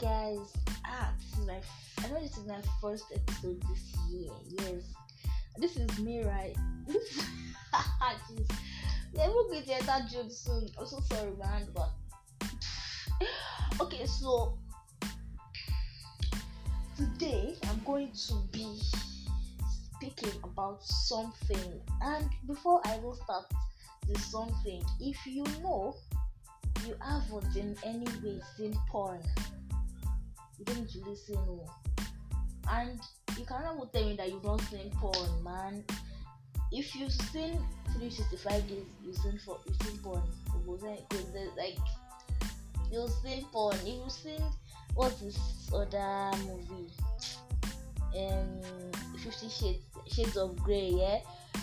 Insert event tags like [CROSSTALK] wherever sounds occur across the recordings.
guys. Ah, this is my. F- I know this is my first episode this year. Yes, this is me, right? [LAUGHS] This. Jeez. [LAUGHS] We'll get to that joke soon. I'm so sorry, man, but [SIGHS] okay. So today I'm going to be speaking about something, and before I will start this something, if you know you haven't in any way seen porn you don't need to listen oh. and you cannot even tell me that you've not seen porn man. If you've seen 365 days you've seen for you've seen porn. Like you've seen porn. If you've seen what's this other movie? Um 50 shades shades of gray yeah?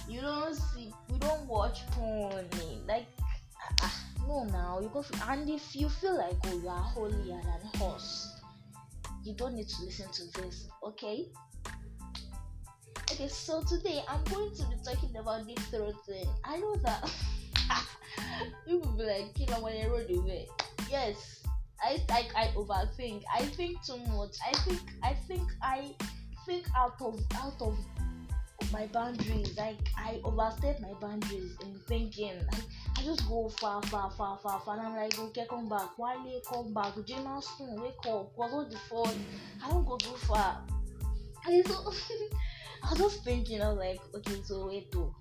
You don't see you don't watch porn like uh, no now. You go and if you feel like oh you are holier than horse you don't need to listen to this okay? Okay so today i'm going to be talking about this throat thing. I know that [LAUGHS] you will be like killer when i rode away yes i like i overthink. I think too much. I think i think i think out of out of my boundaries like i overstep my boundaries in thinking like I just go far, far, far, far, far. And I'm like, okay, come back. Why they come back? Jema soon, wake up. Was the phone? I don't go too far. And so [LAUGHS] I was just thinking, I was like, okay, so wait though.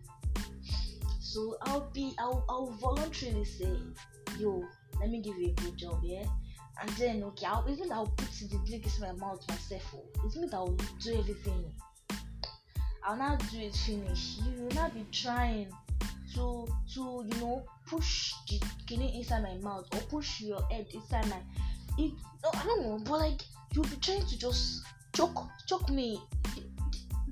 So I'll be, I'll, I'll voluntarily say, yo, let me give you a good job, yeah. And then okay, I'll even I'll put the drink in my mouth myself. Oh. It means I'll do everything. I'll not do it finish. You will not be trying to to you know push the kidney inside my mouth or push your head inside my it no i don't know but like you'll be trying to just choke choke me. Did,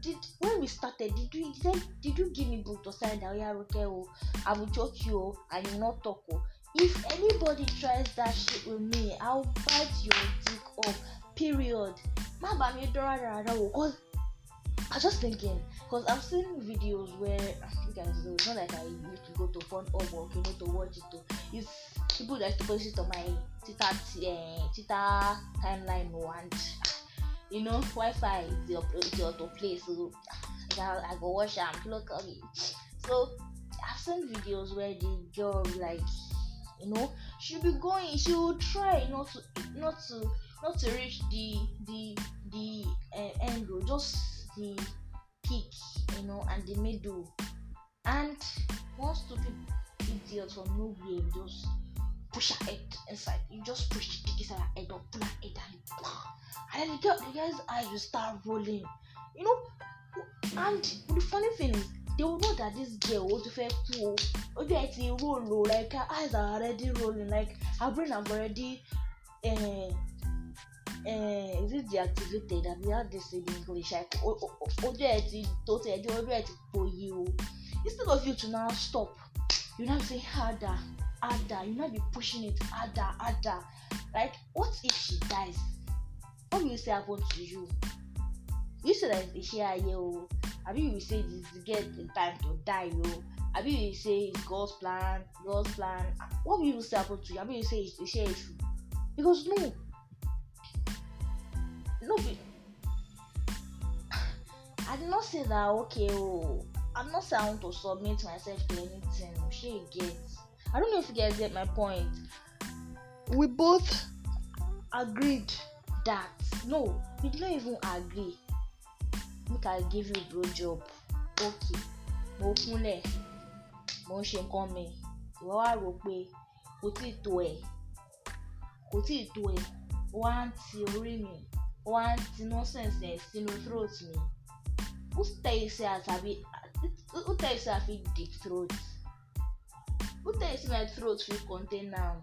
did when we started did you did, did you give me book to sign that oh, yeah okay oh i will choke you oh and you not talk oh. If anybody tries that shit with me i'll bite your dick off period. Má bàa mi dán rárá o oh, cause i was just thinking because i've seen videos where you guys know it's not like i need to go to phone or work you know to watch it though. It's people that to post it on my twitter uh, twitter timeline and you know wi-fi is your is your to play so I, go watch them, look at locally so i've seen videos where the girl like you know she'll be going she will try not to not to not to reach the the the uh, end road just the peak you know and the middle. And one stupid idiot from nowhere just push her head inside. You just push the inside her head or pull her head and and then the girl the guy's eyes will start rolling. You know and the funny thing is they will know that this girl ti fẹ́ kú o. Ojú ẹ̀ roll like her eyes are already rolling like her brain have already uh, uh, is it deactivated àbí how they say in english? Like ojú ẹ̀ ti tó ti ẹ̀ di ojú ẹ̀ ti poyi o. Instead of you to now stop you now say harder harder you now be pushing it harder harder like what if she dies? What will you say happen to you? You say that iṣẹ́ ayé o abi you say this get the time to die o abi you say it's God's plan God's plan? What will you say happen to you? Abi you say it's iṣẹ́ èṣù because no be I did not say that okay o I'm not saying I want to submit myself to anything o shey get I don't know if you guys get my point. We both agreed that no we didn't even agree. Make i give you blow job. Okay mo kúnlẹ̀. Mo ń ṣe nǹkan mi. Ìwọ wá rò pé kò tí ì tó ẹ̀. Kò tí ì tó ẹ̀. Wá ń ti orí mi ó nọ́sẹ̀nsì ẹ̀ sínú throat mi. Who tell you say i sabi who tell you say i fit dig throat. Who tell you say my throat fit contain am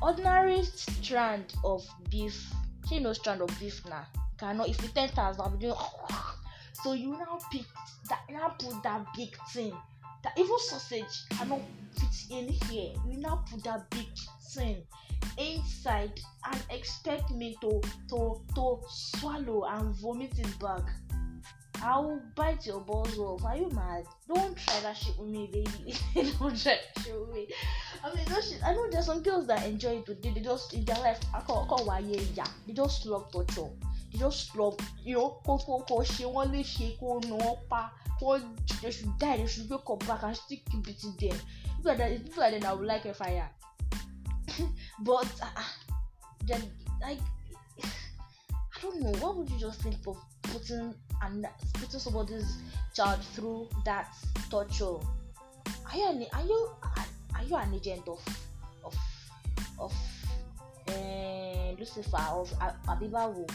ordinary strand of beef. Shey you know strand of beef na? Cannot if you ten thousand i be [LAUGHS] so you now pick that you now put that big thing. That even sausage cannot fit in here. You now put that big thing inside and expect me to to to swallow and vomit it back I'll bite your balls off. Are you mad? Don't try that shit with me, baby. [LAUGHS] don't try that shit with me. I mean, that shit, I know there's some girls that enjoy it, but they, just in their life. I call why yeah, they just love torture. They just love, you know, ko ko she one day she ko no pa, ko they should die. They should wake up back and still keep beating them. People like that, people like that, I would like a fire. But uh, then like I don't know. What would you just think of putting and putting somebody's child through that torture? Are you an, are you are you an agent of of of uh, Lucifer of Abibawo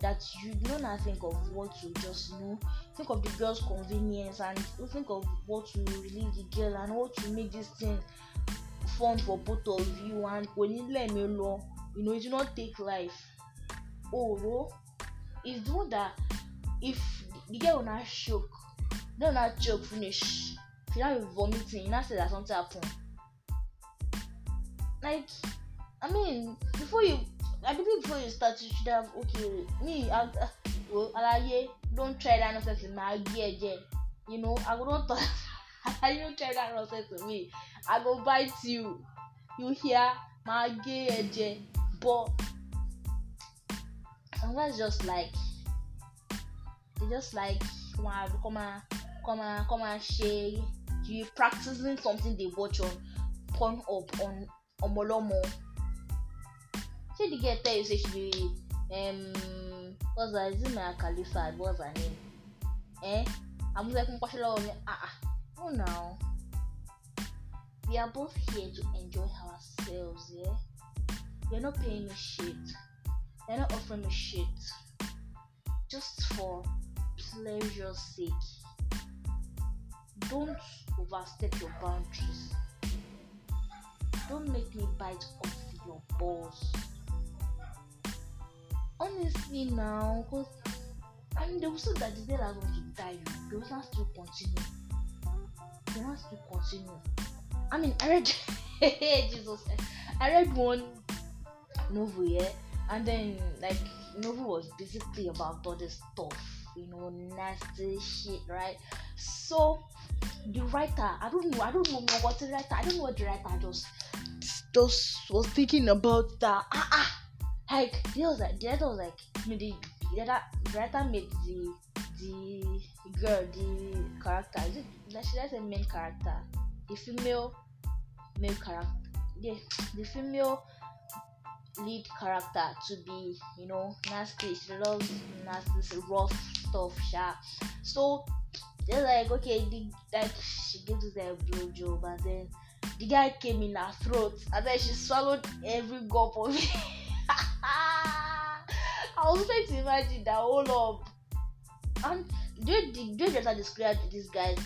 that you do not think of what you just know think of the girl's convenience and think of what to relieve the girl and what to make this thing fun for both of you and you let me know you know it do not take life. Oro is the one that if the girl not choke they will not choke finish she now be vomiting you now say that something happen. Like i mean before you i believe before you start you should have okay me i well alaye don try that nonsense in my gear again you know i go [LAUGHS] don talk alaye don try that nonsense to me. I go bite you. You hear? My gay ẹjẹ but sometimes just like they just like on come on come on come on share you practicing something they watch on Pornhub on Omolomo say the girl tell you say she um what's that is it Mia Khalifa? What's her name? Eh? Amusekun kwashe lọ́wọ́ mi. Ah ah no we are both here to enjoy ourselves yeah you're not paying me shit You're not offering me shit just for pleasure's sake. Don't overstep your boundaries. Don't make me bite off your balls. Honestly, now, because I mean, they will say that the day are going to die, they will still continue. They will not continue. I mean, I read [LAUGHS] Jesus. I read one novel, yeah and then like novel was basically about all this stuff you know nasty shit right so the writer i don't know i don't know what the writer i don't know what the writer just just was thinking about that ah ah like was like the writer was like you the, the, the writer made the the girl the character is it should i main character? The female male character yeah the female lead character to be you know nasty she loves nasty rough stuff sha. So they're like okay the like she gives a blowjob and then the guy came in her throat and then she swallowed every gulp of it. [LAUGHS] I was trying to imagine that whole up and the the the just described this guy's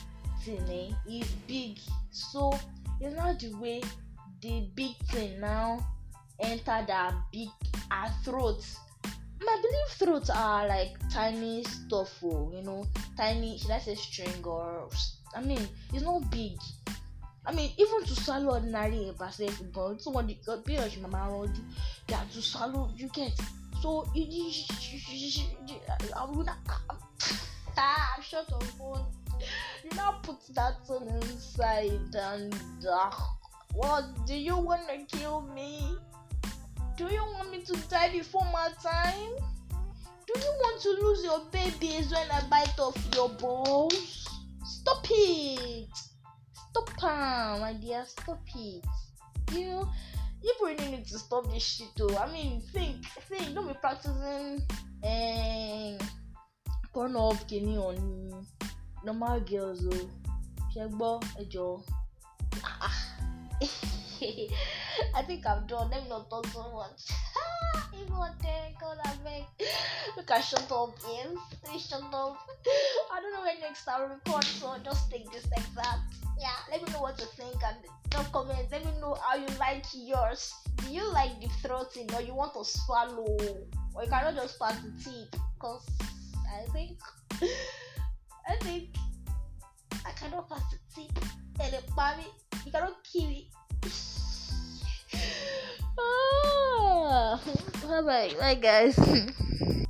thing eh? Is big. So it's not the way the big thing now enter their big her throat I believe throats are like tiny stuff oh you know? Tiny should I say string or I mean it's not big. I mean even to swallow ordinary eba sef gan someone bí ọ̀sẹ̀ mama rọjú they have to swallow you get. So you you you ah up phone you now put that on inside and uh, what do you wanna kill me. Do you want me to die before my time? Do you want to lose your babies when I bite off your balls? Stop it! Stop my dear, stop it. You you really need to stop this shit though. I mean think think don't be practicing um porn up kini on normal girls though. Ṣé gbọ́ ẹjọ́? Ah. [LAUGHS] I think I'm done. Let me not talk so much. [LAUGHS] Even there, God, I beg. Look, I shut up, yes. Please shut up. I don't know when next I'll record, so just take this like that. Yeah, let me know what you think and drop comments. Let me know how you like yours. Do you like the throating or you want to swallow? Or you cannot just pass the teeth? Because I think, I think I cannot teeth. And the you cannot kill it. [SIGHS] ah, bye bye, bye guys. [LAUGHS]